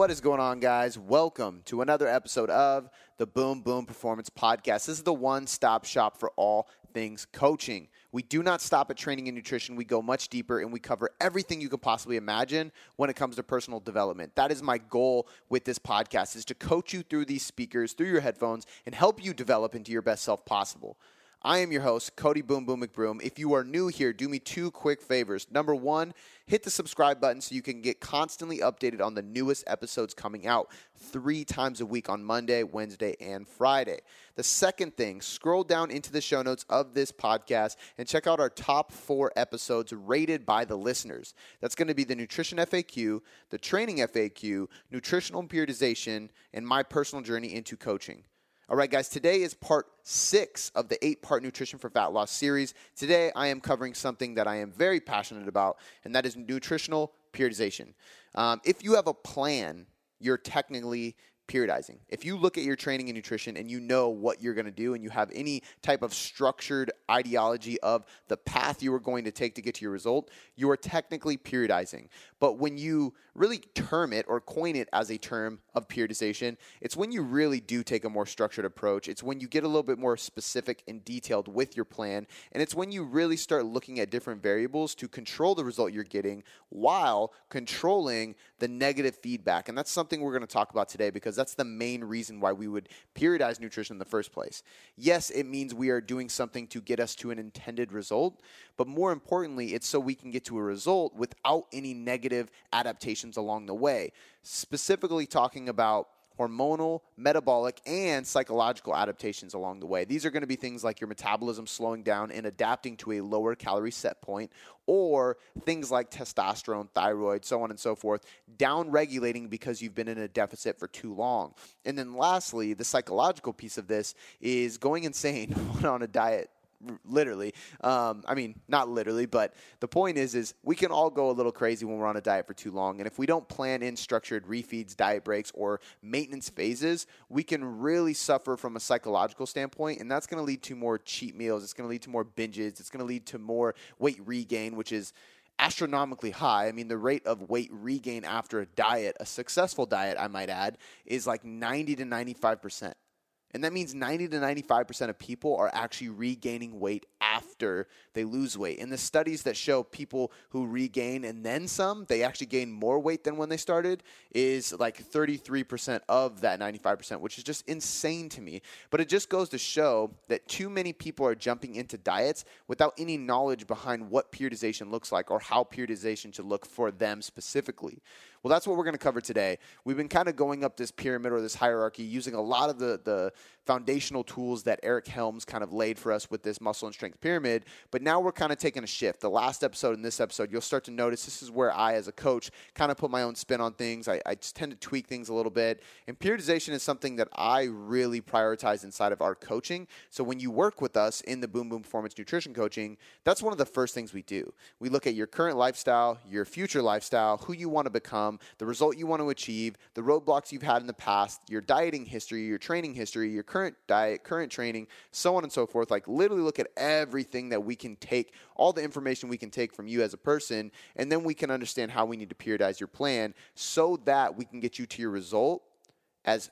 What is going on, guys? Welcome to another episode of the Boom Boom Performance Podcast. This is the one stop shop for all things coaching. We do not stop at training and nutrition. We go much deeper and we cover everything you could possibly imagine when it comes to personal development. That is my goal with this podcast is to coach you through these speakers, through your headphones and help you develop into your best self possible. I am your host, Cody Boom Boom McBroom. If you are new here, do me two quick favors. Number one, hit the subscribe button so you can get constantly updated on the newest episodes coming out three times a week on Monday, Wednesday, and Friday. The second thing, scroll down into the show notes of this podcast and check out our top four episodes rated by the listeners. That's going to be the Nutrition FAQ, the Training FAQ, Nutritional Periodization, and my personal journey into coaching. All right, guys, today is part six of the eight part Nutrition for Fat Loss series. Today, I am covering something that I am very passionate about, and that is nutritional periodization. Um, if you have a plan, you're technically periodizing. If you look at your training and nutrition and you know what you're going to do and you have any type of structured ideology of the path you are going to take to get to your result, you are technically periodizing. But when you really term it or coin it as a term of periodization, it's when you really do take a more structured approach. It's when you get a little bit more specific and detailed with your plan. And it's when you really start looking at different variables to control the result you're getting while controlling the negative feedback. And that's something we're going to talk about today because that's the main reason why we would periodize nutrition in the first place. Yes, it means we are doing something to get us to an intended result, but more importantly, it's so we can get to a result without any negative adaptations along the way. Specifically, talking about hormonal, metabolic, and psychological adaptations along the way. These are going to be things like your metabolism slowing down and adapting to a lower calorie set point, or things like testosterone, thyroid, so on and so forth, down regulating because you've been in a deficit for too long. And then lastly, the psychological piece of this is going insane on a diet literally. Um, I mean, not literally, but the point is, is we can all go a little crazy when we're on a diet for too long, and if we don't plan in structured refeeds, diet breaks, or maintenance phases, we can really suffer from a psychological standpoint, and that's going to lead to more cheat meals. It's going to lead to more binges. It's going to lead to more weight regain, which is astronomically high. I mean, the rate of weight regain after a diet, a successful diet, I might add, is like 90 to 95 percent. And that means 90 to 95% of people are actually regaining weight after they lose weight. In the studies that show people who regain and then some, they actually gain more weight than when they started, is like 33% of that 95%, which is just insane to me. But it just goes to show that too many people are jumping into diets without any knowledge behind what periodization looks like or how periodization should look for them specifically. Well, that's what we're going to cover today. We've been kind of going up this pyramid or this hierarchy using a lot of the, the foundational tools that Eric Helms kind of laid for us with this muscle and strength pyramid. But now we're kind of taking a shift. The last episode and this episode, you'll start to notice this is where I, as a coach, kind of put my own spin on things. I, I tend to tweak things a little bit. And periodization is something that I really prioritize inside of our coaching. So when you work with us in the Boom Boom Performance Nutrition Coaching, that's one of the first things we do. We look at your current lifestyle, your future lifestyle, who you want to become, the result you want to achieve, the roadblocks you've had in the past, your dieting history, your training history, your current diet, current training, so on and so forth. Like literally look at everything that we can take, all the information we can take from you as a person, and then we can understand how we need to periodize your plan so that we can get you to your result as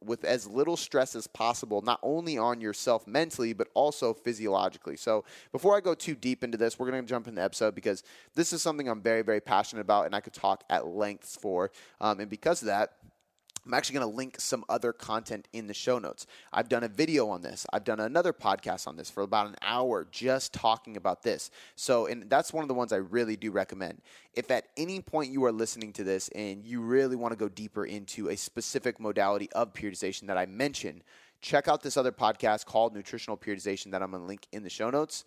with as little stress as possible not only on yourself mentally but also physiologically. So before i go too deep into this we're going to jump in the episode because this is something i'm very very passionate about and i could talk at lengths for um, and because of that I'm actually going to link some other content in the show notes. I've done a video on this. I've done another podcast on this for about an hour just talking about this. So, and that's one of the ones I really do recommend. If at any point you are listening to this and you really want to go deeper into a specific modality of periodization that I mentioned, check out this other podcast called Nutritional Periodization that I'm going to link in the show notes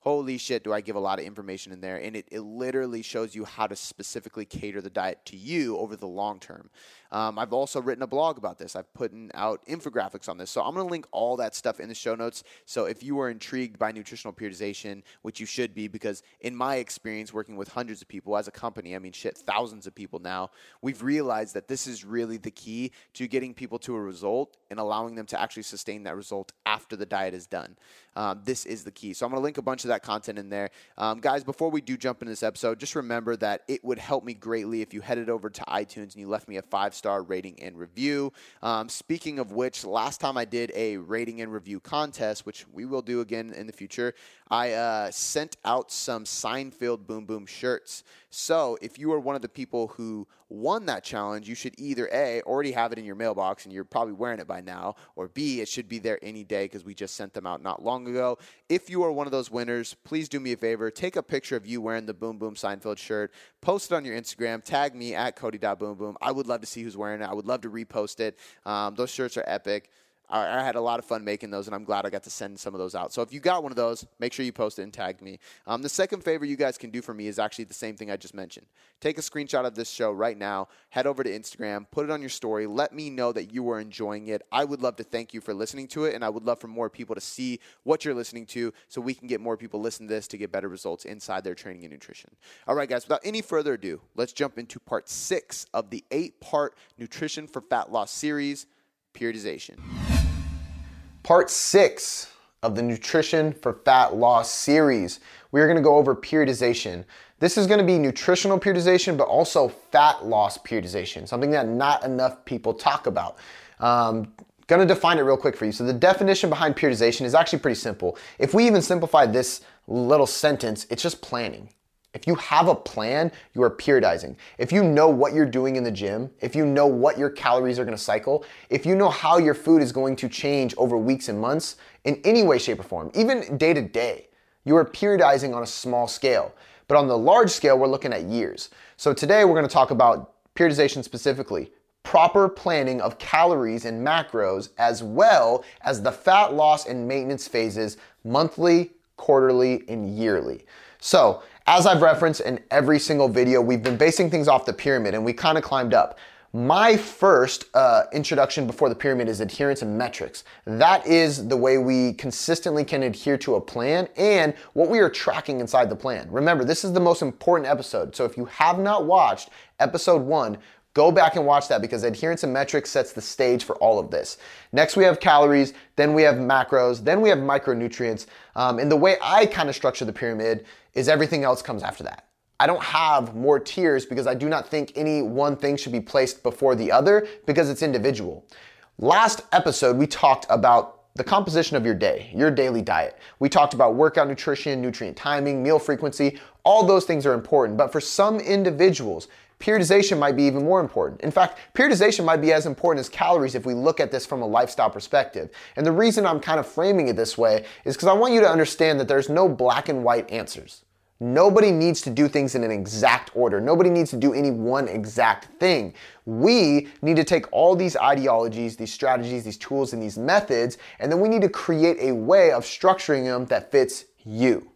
holy shit, do I give a lot of information in there. And it, it literally shows you how to specifically cater the diet to you over the long term. Um, I've also written a blog about this. I've put out infographics on this. So I'm going to link all that stuff in the show notes. So if you are intrigued by nutritional periodization, which you should be, because in my experience working with hundreds of people as a company, I mean, shit, thousands of people now, we've realized that this is really the key to getting people to a result and allowing them to actually sustain that result after the diet is done. Um, this is the key. So I'm going to link a bunch of that content in there. Um, guys, before we do jump into this episode, just remember that it would help me greatly if you headed over to iTunes and you left me a five star rating and review. Um, speaking of which, last time I did a rating and review contest, which we will do again in the future, I uh, sent out some Seinfeld Boom Boom shirts. So if you are one of the people who won that challenge, you should either A, already have it in your mailbox and you're probably wearing it by now, or B, it should be there any day because we just sent them out not long ago. If you are one of those winners, please do me a favor. Take a picture of you wearing the Boom Boom Seinfeld shirt, post it on your Instagram, tag me at Cody.boomboom. I would love to see who's wearing it. I would love to repost it. Um, those shirts are epic. I, had a lot of fun making those, and I'm glad I got to send some of those out. So if you got one of those, make sure you post it and tag me. Um, the second favor you guys can do for me is actually the same thing I just mentioned. Take a screenshot of this show right now, head over to Instagram, put it on your story, let me know that you are enjoying it. I would love to thank you for listening to it, and I would love for more people to see what you're listening to so we can get more people listening to this to get better results inside their training and nutrition. All right, guys, without any further ado, let's jump into part six of the eight part Nutrition for Fat Loss series periodization part six of the Nutrition for Fat Loss series. We are going to go over periodization. This is going to be nutritional periodization, but also fat loss periodization, something that not enough people talk about. Um, Going to define it real quick for you. So the definition behind periodization is actually pretty simple. If we even simplify this little sentence, it's just planning. If you have a plan, you are periodizing. If you know what you're doing in the gym, if you know what your calories are gonna cycle, if you know how your food is going to change over weeks and months in any way, shape, or form, even day to day, you are periodizing on a small scale. But on the large scale, we're looking at years. So today we're gonna talk about periodization specifically, proper planning of calories and macros, as well as the fat loss and maintenance phases monthly, quarterly, and yearly. So, as I've referenced in every single video, we've been basing things off the pyramid and we kind of climbed up. My first uh, introduction before the pyramid is adherence and metrics. That is the way we consistently can adhere to a plan and what we are tracking inside the plan. Remember, this is the most important episode. So if you have not watched episode one, Go back and watch that because adherence and metrics sets the stage for all of this. Next, we have calories, then we have macros, then we have micronutrients. Um, and the way I kind of structure the pyramid is everything else comes after that. I don't have more tiers because I do not think any one thing should be placed before the other because it's individual. Last episode, we talked about the composition of your day, your daily diet. We talked about workout nutrition, nutrient timing, meal frequency. All those things are important. But for some individuals, periodization might be even more important. In fact, periodization might be as important as calories if we look at this from a lifestyle perspective. And the reason I'm kind of framing it this way is because I want you to understand that there's no black and white answers. Nobody needs to do things in an exact order. Nobody needs to do any one exact thing. We need to take all these ideologies, these strategies, these tools, and these methods, and then we need to create a way of structuring them that fits you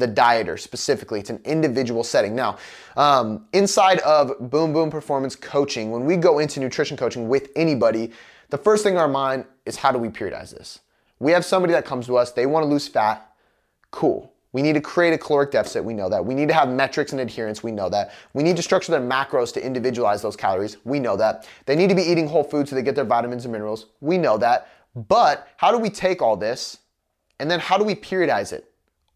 the dieter specifically. It's an individual setting. Now, um, inside of Boom Boom Performance Coaching, when we go into nutrition coaching with anybody, the first thing in our mind is how do we periodize this? We have somebody that comes to us, they want to lose fat. Cool. We need to create a caloric deficit. We know that. We need to have metrics and adherence. We know that. We need to structure their macros to individualize those calories. We know that. They need to be eating whole foods so they get their vitamins and minerals. We know that. But how do we take all this and then how do we periodize it?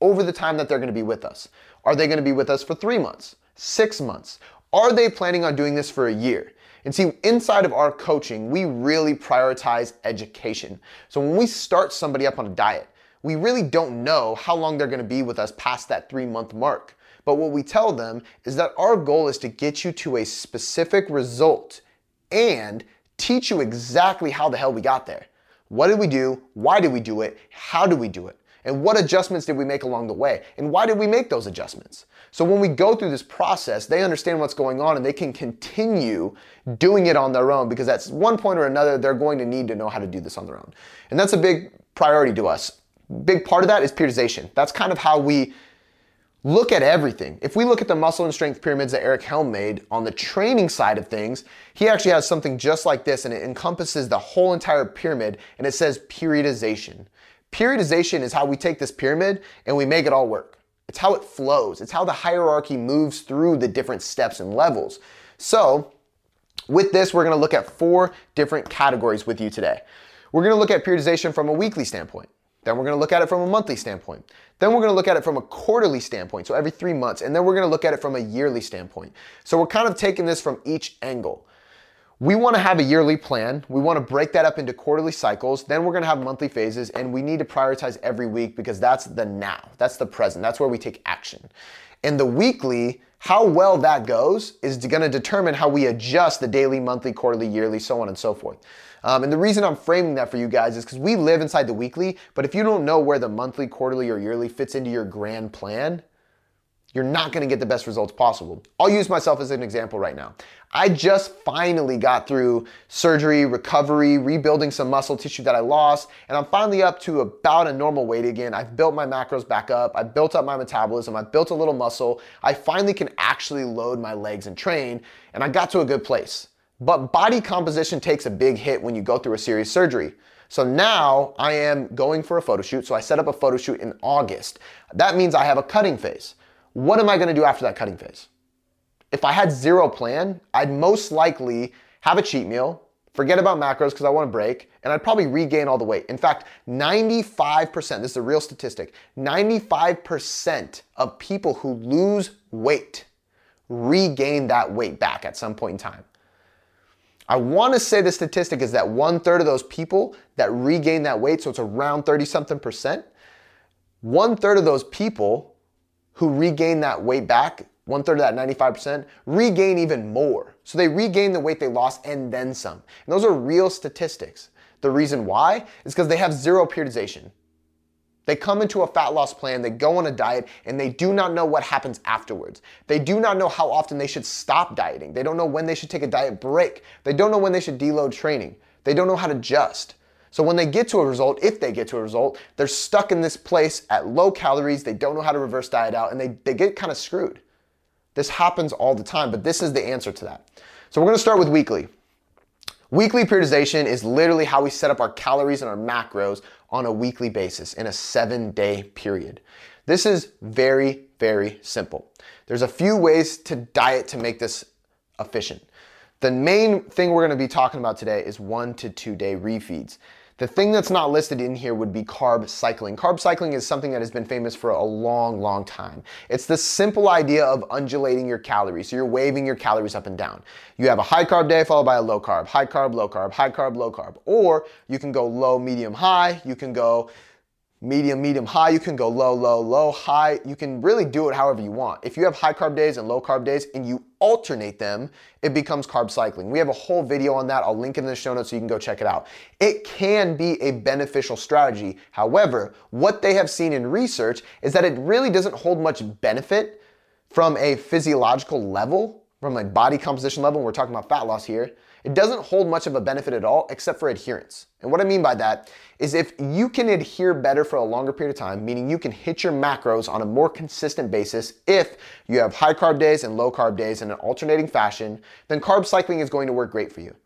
Over the time that they're going to be with us. Are they going to be with us for three months, six months? Are they planning on doing this for a year? And see, inside of our coaching, we really prioritize education. So when we start somebody up on a diet, we really don't know how long they're gonna be with us past that three month mark. But what we tell them is that our goal is to get you to a specific result and teach you exactly how the hell we got there. What did we do? Why did we do it? How did we do it? And what adjustments did we make along the way? And why did we make those adjustments? So when we go through this process, they understand what's going on and they can continue doing it on their own because at one point or another, they're going to need to know how to do this on their own. And that's a big priority to us. Big part of that is periodization. That's kind of how we look at everything. If we look at the muscle and strength pyramids that Eric Helm made on the training side of things, he actually has something just like this and it encompasses the whole entire pyramid and it says periodization. Periodization is how we take this pyramid and we make it all work. It's how it flows. It's how the hierarchy moves through the different steps and levels. So, with this, we're gonna look at four different categories with you today. We're gonna look at periodization from a weekly standpoint. Then we're gonna look at it from a monthly standpoint. Then we're gonna look at it from a quarterly standpoint, so every three months. And then we're gonna look at it from a yearly standpoint. So we're kind of taking this from each angle. We wanna have a yearly plan. We wanna break that up into quarterly cycles. Then we're gonna have monthly phases, and we need to prioritize every week because that's the now, that's the present, that's where we take action. And the weekly, how well that goes is gonna determine how we adjust the daily, monthly, quarterly, yearly, so on and so forth. Um, and the reason I'm framing that for you guys is because we live inside the weekly, but if you don't know where the monthly, quarterly, or yearly fits into your grand plan, you're not gonna get the best results possible. I'll use myself as an example right now. I just finally got through surgery, recovery, rebuilding some muscle tissue that I lost, and I'm finally up to about a normal weight again. I've built my macros back up, I've built up my metabolism, I've built a little muscle. I finally can actually load my legs and train, and I got to a good place. But body composition takes a big hit when you go through a serious surgery. So now I am going for a photo shoot. So I set up a photo shoot in August. That means I have a cutting phase. What am I gonna do after that cutting phase? If I had zero plan, I'd most likely have a cheat meal, forget about macros because I want to break, and I'd probably regain all the weight. In fact, 95%, this is a real statistic, 95% of people who lose weight regain that weight back at some point in time. I want to say the statistic is that one third of those people that regain that weight, so it's around 30 something percent, one third of those people who regain that weight back, one third of that 95%, regain even more. So they regain the weight they lost and then some. And those are real statistics. The reason why is because they have zero periodization. They come into a fat loss plan, they go on a diet, and they do not know what happens afterwards. They do not know how often they should stop dieting. They don't know when they should take a diet break. They don't know when they should deload training. They don't know how to adjust. So when they get to a result, if they get to a result, they're stuck in this place at low calories. They don't know how to reverse diet out, and they, they get kind of screwed. This happens all the time, but this is the answer to that. So we're gonna start with weekly. Weekly periodization is literally how we set up our calories and our macros on a weekly basis in a seven day period. This is very, very simple. There's a few ways to diet to make this efficient. The main thing we're gonna be talking about today is one to two day refeeds. The thing that's not listed in here would be carb cycling. Carb cycling is something that has been famous for a long, long time. It's the simple idea of undulating your calories. So you're waving your calories up and down. You have a high carb day followed by a low carb, high carb, low carb, high carb, low carb. Or you can go low, medium, high. You can go medium, medium, high. You can go low, low, low, high. You can really do it however you want. If you have high carb days and low carb days and you alternate them, it becomes carb cycling. We have a whole video on that. I'll link it in the show notes so you can go check it out. It can be a beneficial strategy. However, what they have seen in research is that it really doesn't hold much benefit from a physiological level, from a body composition level. We're talking about fat loss here it doesn't hold much of a benefit at all except for adherence. And what I mean by that is if you can adhere better for a longer period of time, meaning you can hit your macros on a more consistent basis if you have high carb days and low carb days in an alternating fashion, then carb cycling is going to work great for you.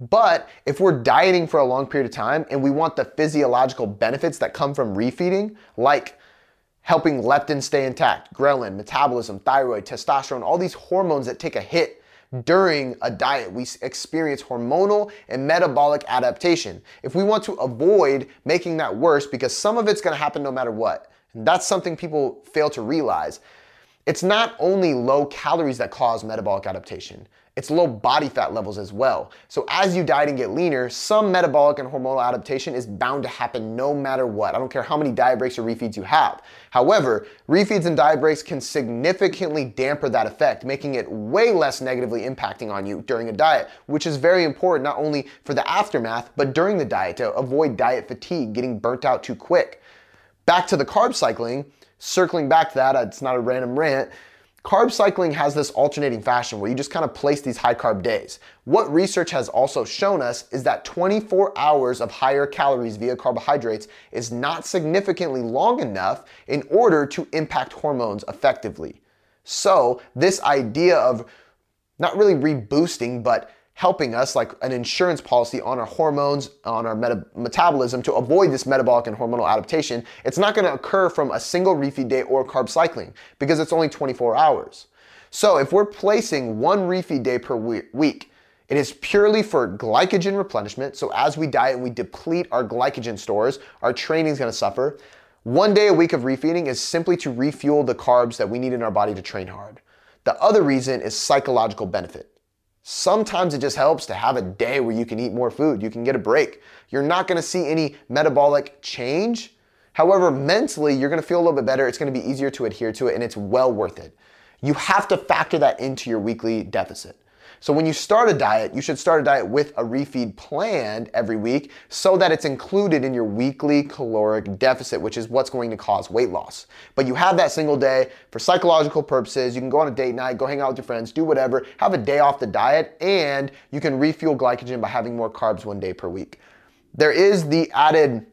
But if we're dieting for a long period of time and we want the physiological benefits that come from refeeding, like helping leptin stay intact, ghrelin, metabolism, thyroid, testosterone, all these hormones that take a hit during a diet. We experience hormonal and metabolic adaptation. If we want to avoid making that worse, because some of it's gonna happen no matter what, and that's something people fail to realize. It's not only low calories that cause metabolic adaptation. It's low body fat levels as well. So as you diet and get leaner, some metabolic and hormonal adaptation is bound to happen no matter what. I don't care how many diet breaks or refeeds you have. However, refeeds and diet breaks can significantly damper that effect, making it way less negatively impacting on you during a diet, which is very important not only for the aftermath, but during the diet to avoid diet fatigue, getting burnt out too quick. Back to the carb cycling, circling back to that, it's not a random rant. Carb cycling has this alternating fashion where you just kind of place these high carb days. What research has also shown us is that 24 hours of higher calories via carbohydrates is not significantly long enough in order to impact hormones effectively. So, this idea of not really reboosting, but helping us, like an insurance policy on our hormones, on our meta- metabolism to avoid this metabolic and hormonal adaptation, it's not gonna occur from a single refeed day or carb cycling because it's only 24 hours. So if we're placing one refeed day per week, It is purely for glycogen replenishment. So as we diet and we deplete our glycogen stores, our training is going to suffer. One day a week of refeeding is simply to refuel the carbs that we need in our body to train hard. The other reason is psychological benefit. Sometimes it just helps to have a day where you can eat more food, you can get a break. You're not gonna see any metabolic change. However, mentally, you're gonna feel a little bit better. It's gonna be easier to adhere to it, and it's well worth it. You have to factor that into your weekly deficit. So when you start a diet, you should start a diet with a refeed planned every week so that it's included in your weekly caloric deficit, which is what's going to cause weight loss. But you have that single day for psychological purposes. You can go on a date night, go hang out with your friends, do whatever, have a day off the diet, and you can refuel glycogen by having more carbs one day per week. There is the added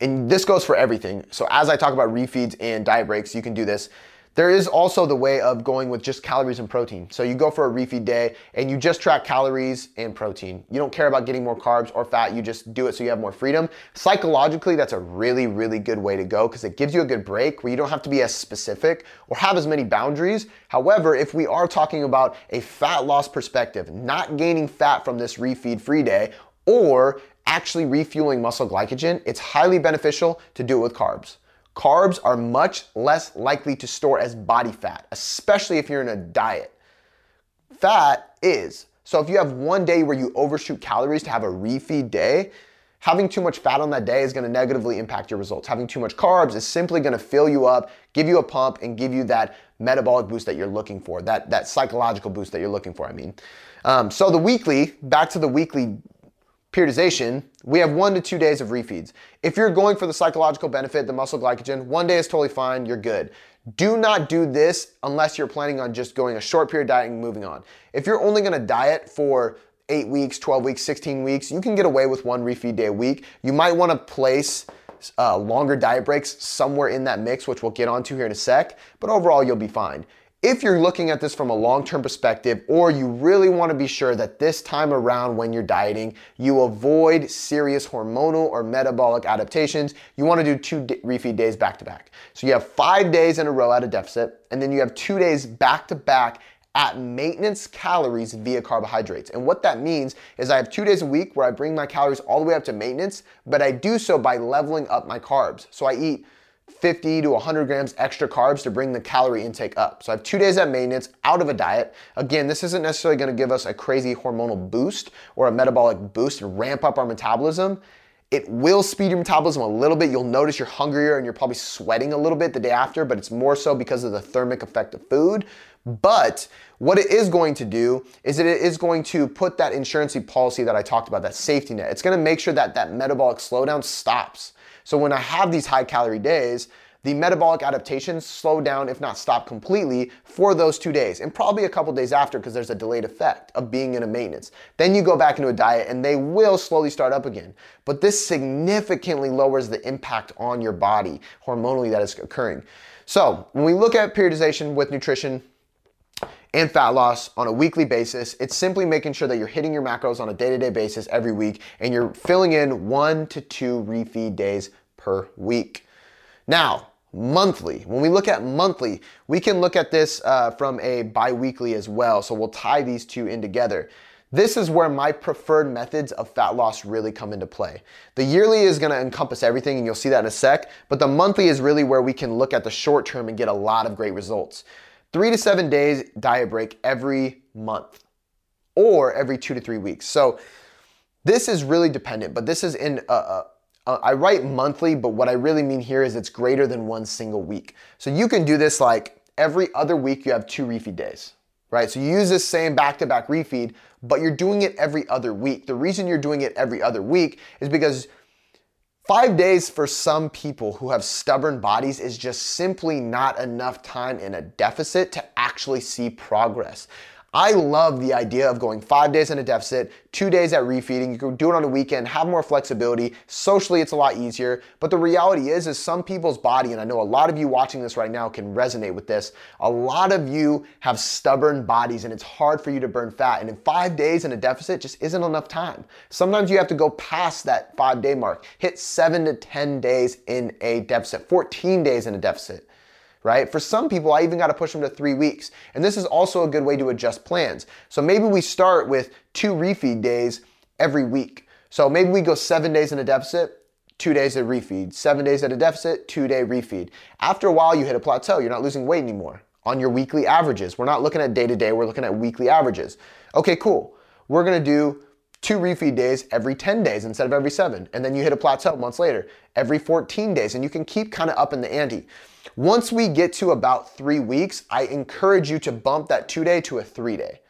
and this goes for everything. So as I talk about refeeds and diet breaks, you can do this. There is also the way of going with just calories and protein. So you go for a refeed day and you just track calories and protein. You don't care about getting more carbs or fat, you just do it so you have more freedom. Psychologically, that's a really, really good way to go because it gives you a good break where you don't have to be as specific or have as many boundaries. However, if we are talking about a fat loss perspective, not gaining fat from this refeed free day, or actually refueling muscle glycogen, it's highly beneficial to do it with carbs. Carbs are much less likely to store as body fat, especially if you're in a diet. Fat is. So if you have one day where you overshoot calories to have a refeed day, having too much fat on that day is going to negatively impact your results. Having too much carbs is simply going to fill you up, give you a pump, and give you that metabolic boost that you're looking for, that, that psychological boost that you're looking for, I mean. Um, so the weekly, back to the weekly periodization, we have one to two days of refeeds. If you're going for the psychological benefit, the muscle glycogen, one day is totally fine, you're good. Do not do this unless you're planning on just going a short period diet and moving on. If you're only gonna diet for eight weeks, 12 weeks, 16 weeks, you can get away with one refeed day a week. You might wanna place uh, longer diet breaks somewhere in that mix, which we'll get onto here in a sec, but overall you'll be fine. If you're looking at this from a long term perspective, or you really want to be sure that this time around when you're dieting, you avoid serious hormonal or metabolic adaptations, you want to do two refeed days back to back. So you have five days in a row at a deficit, and then you have two days back to back at maintenance calories via carbohydrates. And what that means is I have two days a week where I bring my calories all the way up to maintenance, but I do so by leveling up my carbs. So I eat 50 to 100 grams extra carbs to bring the calorie intake up. So I have two days at maintenance out of a diet. Again, this isn't necessarily gonna give us a crazy hormonal boost or a metabolic boost and ramp up our metabolism. It will speed your metabolism a little bit. You'll notice you're hungrier and you're probably sweating a little bit the day after, but it's more so because of the thermic effect of food. But what it is going to do is it is going to put that insurance policy that I talked about, that safety net. It's gonna make sure that that metabolic slowdown stops. So when I have these high calorie days, the metabolic adaptations slow down, if not stop completely, for those two days, and probably a couple days after because there's a delayed effect of being in a maintenance. Then you go back into a diet and they will slowly start up again. But this significantly lowers the impact on your body hormonally that is occurring. So when we look at periodization with nutrition, and fat loss on a weekly basis. It's simply making sure that you're hitting your macros on a day to day basis every week and you're filling in one to two refeed days per week. Now, monthly, when we look at monthly, we can look at this uh, from a bi weekly as well. So we'll tie these two in together. This is where my preferred methods of fat loss really come into play. The yearly is gonna encompass everything and you'll see that in a sec, but the monthly is really where we can look at the short term and get a lot of great results three to seven days diet break every month or every two to three weeks. So this is really dependent, but this is in a, a, a, I write monthly, but what I really mean here is it's greater than one single week. So you can do this like every other week you have two refeed days, right? So you use this same back-to-back refeed, but you're doing it every other week. The reason you're doing it every other week is because Five days for some people who have stubborn bodies is just simply not enough time in a deficit to actually see progress. I love the idea of going five days in a deficit, two days at refeeding. You can do it on a weekend, have more flexibility. Socially, it's a lot easier. But the reality is, is some people's body, and I know a lot of you watching this right now can resonate with this. A lot of you have stubborn bodies and it's hard for you to burn fat. And in five days in a deficit just isn't enough time. Sometimes you have to go past that five day mark, hit seven to 10 days in a deficit, 14 days in a deficit right? For some people, I even got to push them to three weeks. And this is also a good way to adjust plans. So maybe we start with two refeed days every week. So maybe we go seven days in a deficit, two days of refeed, seven days at a deficit, two day refeed. After a while, you hit a plateau. You're not losing weight anymore on your weekly averages. We're not looking at day to day, we're looking at weekly averages. Okay, cool. We're gonna do two refeed days every 10 days instead of every seven. And then you hit a plateau months later, every 14 days, and you can keep kind of up in the ante. Once we get to about three weeks, I encourage you to bump that two day to a three day.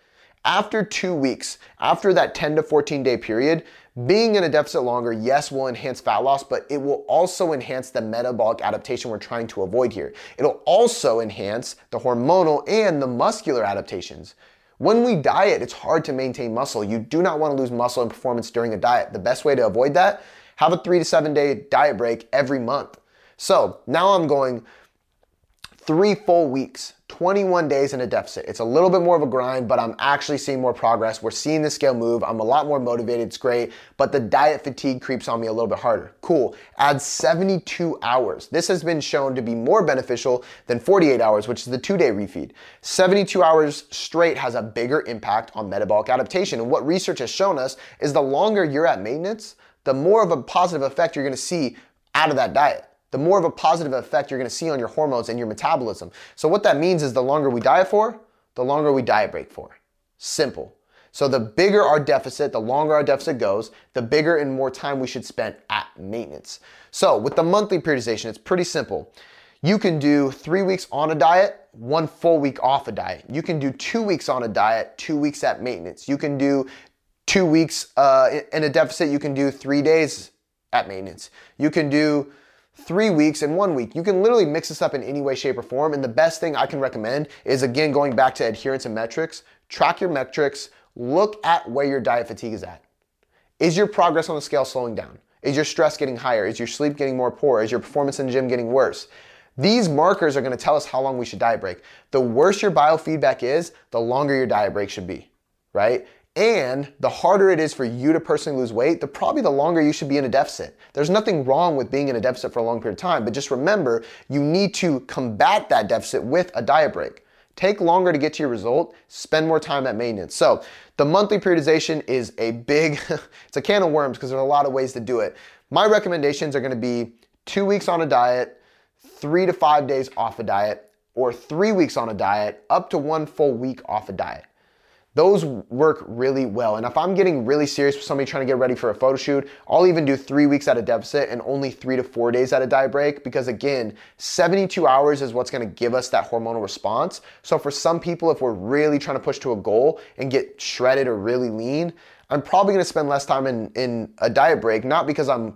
After two weeks, after that 10 to 14 day period, being in a deficit longer, yes, will enhance fat loss, but it will also enhance the metabolic adaptation we're trying to avoid here. It'll also enhance the hormonal and the muscular adaptations. When we diet, it's hard to maintain muscle. You do not want to lose muscle and performance during a diet. The best way to avoid that, have a three to seven day diet break every month. So now I'm going three full weeks, 21 days in a deficit. It's a little bit more of a grind, but I'm actually seeing more progress. We're seeing the scale move. I'm a lot more motivated. It's great, but the diet fatigue creeps on me a little bit harder. Cool. Add 72 hours. This has been shown to be more beneficial than 48 hours, which is the two day refeed. 72 hours straight has a bigger impact on metabolic adaptation. And what research has shown us is the longer you're at maintenance, the more of a positive effect you're gonna see out of that diet the more of a positive effect you're gonna see on your hormones and your metabolism. So what that means is the longer we diet for, the longer we diet break for. Simple. So the bigger our deficit, the longer our deficit goes, the bigger and more time we should spend at maintenance. So with the monthly periodization, it's pretty simple. You can do three weeks on a diet, one full week off a diet. You can do two weeks on a diet, two weeks at maintenance. You can do two weeks uh, in a deficit. You can do three days at maintenance. You can do three weeks and one week. You can literally mix this up in any way, shape, or form. And the best thing I can recommend is again going back to adherence and metrics. Track your metrics, look at where your diet fatigue is at. Is your progress on the scale slowing down? Is your stress getting higher? Is your sleep getting more poor? Is your performance in the gym getting worse? These markers are gonna tell us how long we should diet break. The worse your biofeedback is, the longer your diet break should be, right? And the harder it is for you to personally lose weight, the probably the longer you should be in a deficit. There's nothing wrong with being in a deficit for a long period of time, but just remember you need to combat that deficit with a diet break. Take longer to get to your result, spend more time at maintenance. So the monthly periodization is a big, it's a can of worms because there's a lot of ways to do it. My recommendations are gonna be two weeks on a diet, three to five days off a diet, or three weeks on a diet, up to one full week off a diet. Those work really well. And if I'm getting really serious with somebody trying to get ready for a photo shoot, I'll even do three weeks at a deficit and only three to four days at a diet break because again, 72 hours is what's gonna give us that hormonal response. So for some people, if we're really trying to push to a goal and get shredded or really lean, I'm probably gonna spend less time in, in a diet break, not because I'm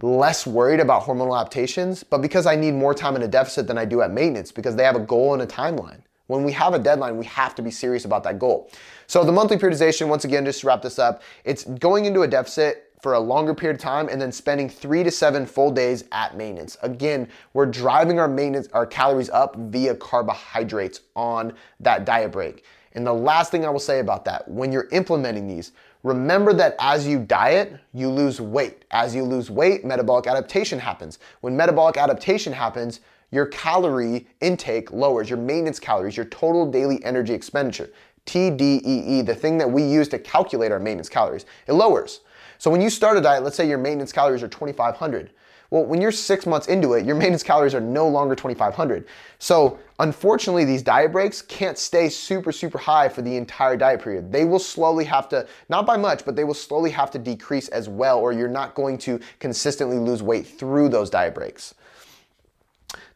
less worried about hormonal adaptations, but because I need more time in a deficit than I do at maintenance because they have a goal and a timeline. When we have a deadline, we have to be serious about that goal. So the monthly periodization, once again, just to wrap this up, it's going into a deficit for a longer period of time and then spending three to seven full days at maintenance. Again, we're driving our maintenance, our calories up via carbohydrates on that diet break. And the last thing I will say about that, when you're implementing these, remember that as you diet, you lose weight. As you lose weight, metabolic adaptation happens. When metabolic adaptation happens, your calorie intake lowers, your maintenance calories, your total daily energy expenditure. TDEE, the thing that we use to calculate our maintenance calories, it lowers. So when you start a diet, let's say your maintenance calories are 2,500. Well, when you're six months into it, your maintenance calories are no longer 2,500. So unfortunately, these diet breaks can't stay super, super high for the entire diet period. They will slowly have to, not by much, but they will slowly have to decrease as well, or you're not going to consistently lose weight through those diet breaks.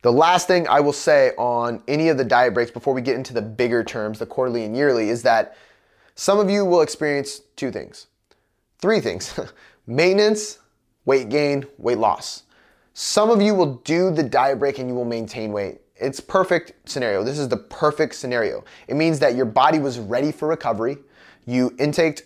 The last thing I will say on any of the diet breaks before we get into the bigger terms, the quarterly and yearly, is that some of you will experience two things, three things maintenance, weight gain, weight loss. Some of you will do the diet break and you will maintain weight. It's perfect scenario. This is the perfect scenario. It means that your body was ready for recovery. You intaked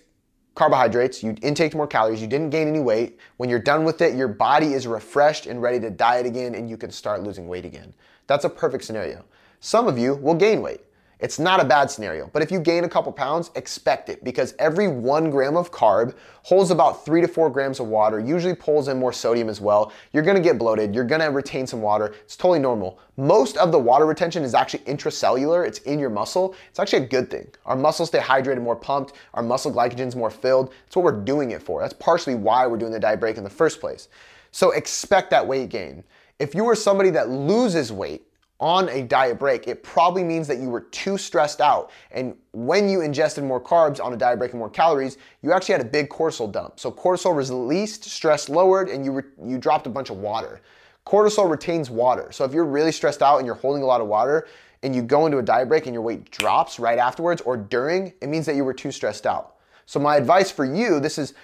carbohydrates, you intake more calories, you didn't gain any weight. When you're done with it, your body is refreshed and ready to diet again and you can start losing weight again. That's a perfect scenario. Some of you will gain weight. It's not a bad scenario, but if you gain a couple pounds, expect it because every one gram of carb holds about three to four grams of water, usually pulls in more sodium as well. You're gonna get bloated, you're gonna retain some water. It's totally normal. Most of the water retention is actually intracellular, it's in your muscle. It's actually a good thing. Our muscles stay hydrated, more pumped, our muscle glycogen's more filled. That's what we're doing it for. That's partially why we're doing the diet break in the first place. So expect that weight gain. If you are somebody that loses weight, on a diet break, it probably means that you were too stressed out. And when you ingested more carbs on a diet break and more calories, you actually had a big cortisol dump. So cortisol was released, stress lowered, and you, re- you dropped a bunch of water. Cortisol retains water. So if you're really stressed out and you're holding a lot of water and you go into a diet break and your weight drops right afterwards or during, it means that you were too stressed out. So my advice for you, this is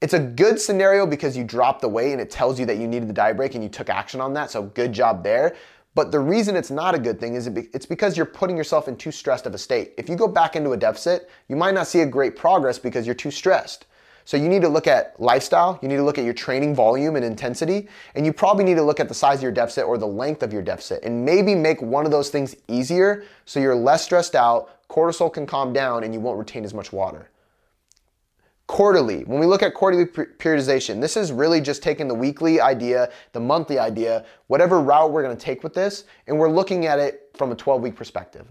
it's a good scenario because you dropped the weight and it tells you that you needed the diet break and you took action on that. So good job there. But the reason it's not a good thing is it's because you're putting yourself in too stressed of a state. If you go back into a deficit, you might not see a great progress because you're too stressed. So you need to look at lifestyle, you need to look at your training volume and intensity, and you probably need to look at the size of your deficit or the length of your deficit and maybe make one of those things easier so you're less stressed out, cortisol can calm down, and you won't retain as much water quarterly. When we look at quarterly periodization, this is really just taking the weekly idea, the monthly idea, whatever route we're gonna take with this, and we're looking at it from a 12 week perspective.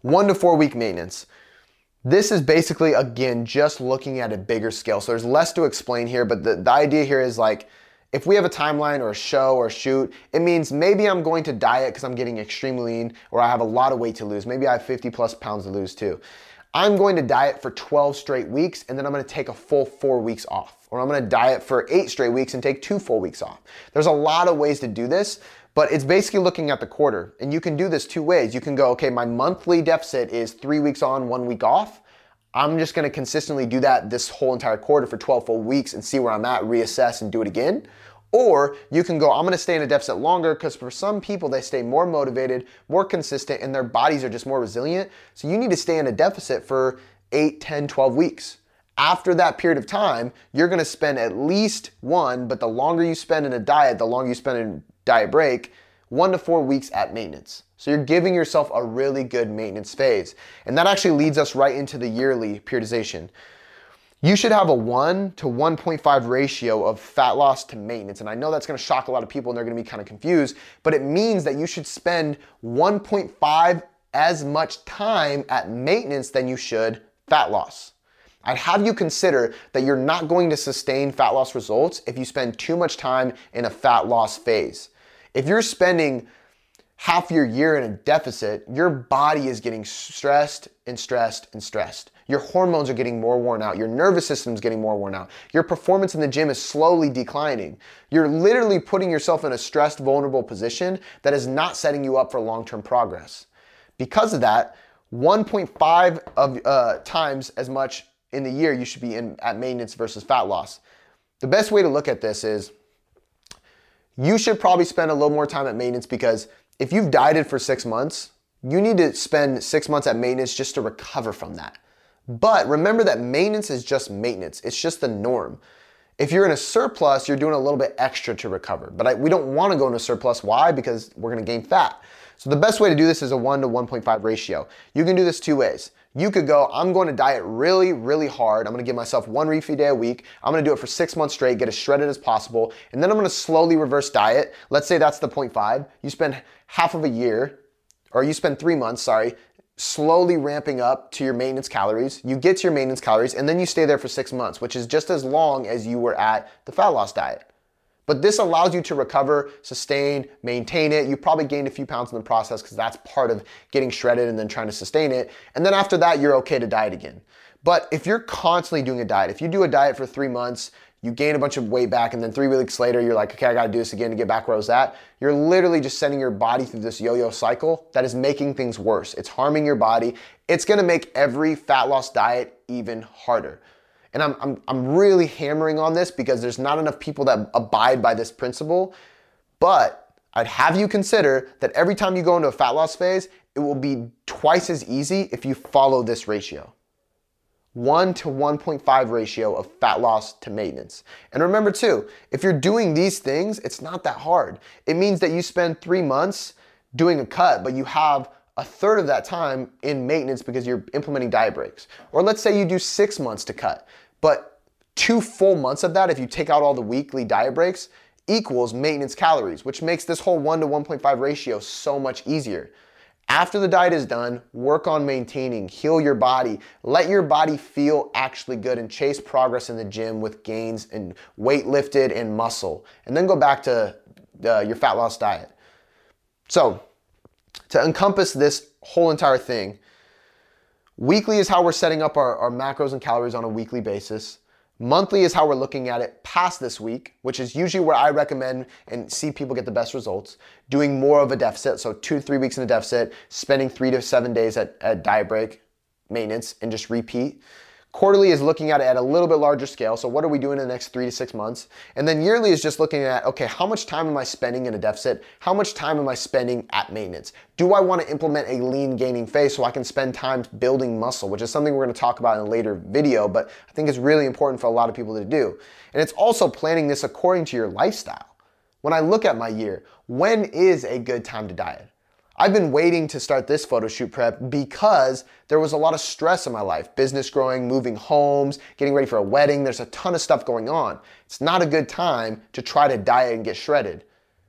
One to four week maintenance. This is basically, again, just looking at a bigger scale. So there's less to explain here, but the, the idea here is like, if we have a timeline or a show or shoot, it means maybe I'm going to diet because I'm getting extremely lean or I have a lot of weight to lose. Maybe I have 50 plus pounds to lose too. I'm going to diet for 12 straight weeks and then I'm gonna take a full four weeks off. Or I'm gonna diet for eight straight weeks and take two full weeks off. There's a lot of ways to do this, but it's basically looking at the quarter. And you can do this two ways. You can go, okay, my monthly deficit is three weeks on, one week off. I'm just gonna consistently do that this whole entire quarter for 12 full weeks and see where I'm at, reassess, and do it again. Or you can go, I'm gonna stay in a deficit longer because for some people, they stay more motivated, more consistent, and their bodies are just more resilient. So you need to stay in a deficit for 8, 10, 12 weeks. After that period of time, you're gonna spend at least one, but the longer you spend in a diet, the longer you spend in diet break, one to four weeks at maintenance. So you're giving yourself a really good maintenance phase. And that actually leads us right into the yearly periodization you should have a 1 to 1.5 ratio of fat loss to maintenance. And I know that's gonna shock a lot of people and they're gonna be kind of confused, but it means that you should spend 1.5 as much time at maintenance than you should fat loss. I'd have you consider that you're not going to sustain fat loss results if you spend too much time in a fat loss phase. If you're spending half your year in a deficit, your body is getting stressed and stressed and stressed. Your hormones are getting more worn out. Your nervous system is getting more worn out. Your performance in the gym is slowly declining. You're literally putting yourself in a stressed, vulnerable position that is not setting you up for long term progress. Because of that, 1.5 of uh, times as much in the year you should be in at maintenance versus fat loss. The best way to look at this is you should probably spend a little more time at maintenance because if you've dieted for six months, you need to spend six months at maintenance just to recover from that. But remember that maintenance is just maintenance, it's just the norm. If you're in a surplus, you're doing a little bit extra to recover. But I, we don't want to go into surplus. Why? Because we're going to gain fat. So the best way to do this is a 1 to 1.5 ratio. You can do this two ways. You could go, I'm going to diet really, really hard. I'm going to give myself one refeed day a week. I'm going to do it for six months straight, get as shredded as possible. And then I'm going to slowly reverse diet. Let's say that's the 0.5. You spend half of a year, or you spend three months, sorry, slowly ramping up to your maintenance calories. You get to your maintenance calories, and then you stay there for six months, which is just as long as you were at the fat loss diet. But this allows you to recover, sustain, maintain it. You probably gained a few pounds in the process because that's part of getting shredded and then trying to sustain it. And then after that, you're okay to diet again. But if you're constantly doing a diet, if you do a diet for three months, you gain a bunch of weight back, and then three weeks later, you're like, okay, I gotta do this again to get back where I was at. You're literally just sending your body through this yo yo cycle that is making things worse. It's harming your body. It's gonna make every fat loss diet even harder. And I'm, I'm, I'm really hammering on this because there's not enough people that abide by this principle. But I'd have you consider that every time you go into a fat loss phase, it will be twice as easy if you follow this ratio. 1 to 1.5 ratio of fat loss to maintenance. And remember too, if you're doing these things, it's not that hard. It means that you spend three months doing a cut, but you have a third of that time in maintenance because you're implementing diet breaks. Or let's say you do six months to cut, but two full months of that, if you take out all the weekly diet breaks, equals maintenance calories, which makes this whole 1 to 1.5 ratio so much easier. After the diet is done, work on maintaining, heal your body, let your body feel actually good and chase progress in the gym with gains and weight lifted and muscle. And then go back to uh, your fat loss diet. So, to encompass this whole entire thing, weekly is how we're setting up our, our macros and calories on a weekly basis. Monthly is how we're looking at it past this week, which is usually where I recommend and see people get the best results. Doing more of a deficit, so two to three weeks in a deficit, spending three to seven days at, at diet break maintenance, and just repeat. Quarterly is looking at it at a little bit larger scale. So, what are we doing in the next three to six months? And then yearly is just looking at okay, how much time am I spending in a deficit? How much time am I spending at maintenance? Do I want to implement a lean gaining phase so I can spend time building muscle, which is something we're going to talk about in a later video, but I think it's really important for a lot of people to do. And it's also planning this according to your lifestyle. When I look at my year, when is a good time to diet? I've been waiting to start this photo shoot prep because there was a lot of stress in my life. Business growing, moving homes, getting ready for a wedding. There's a ton of stuff going on. It's not a good time to try to diet and get shredded.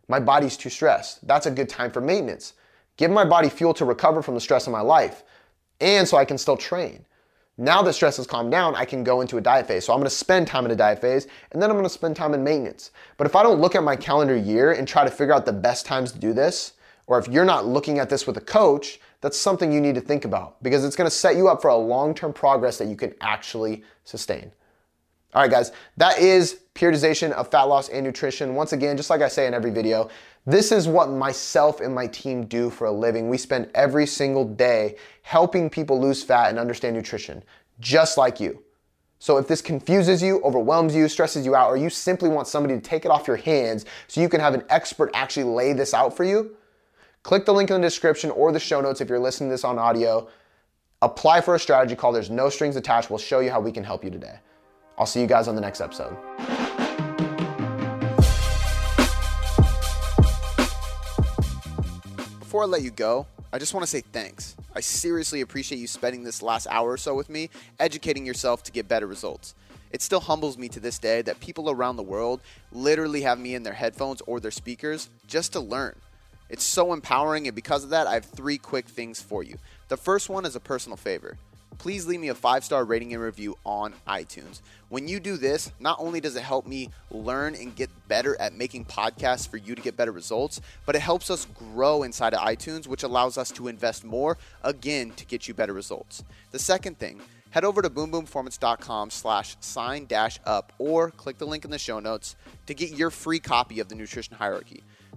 My body's too stressed. That's a good time for maintenance. Give my body fuel to recover from the stress of my life and so I can still train. Now that stress has calmed down, I can go into a diet phase. So I'm gonna spend time in a diet phase and then I'm gonna spend time in maintenance. But if I don't look at my calendar year and try to figure out the best times to do this, or if you're not looking at this with a coach, that's something you need to think about because it's gonna set you up for a long term progress that you can actually sustain. All right, guys, that is periodization of fat loss and nutrition. Once again, just like I say in every video, this is what myself and my team do for a living. We spend every single day helping people lose fat and understand nutrition, just like you. So if this confuses you, overwhelms you, stresses you out, or you simply want somebody to take it off your hands so you can have an expert actually lay this out for you, Click the link in the description or the show notes if you're listening to this on audio. Apply for a strategy call. There's no strings attached. We'll show you how we can help you today. I'll see you guys on the next episode. Before I let you go, I just want to say thanks. I seriously appreciate you spending this last hour or so with me, educating yourself to get better results. It still humbles me to this day that people around the world literally have me in their headphones or their speakers just to learn. It's so empowering, and because of that, I have three quick things for you. The first one is a personal favor. Please leave me a five star rating and review on iTunes. When you do this, not only does it help me learn and get better at making podcasts for you to get better results, but it helps us grow inside of iTunes, which allows us to invest more again to get you better results. The second thing, head over to boomboomperformance.com slash sign dash up or click the link in the show notes to get your free copy of the nutrition hierarchy.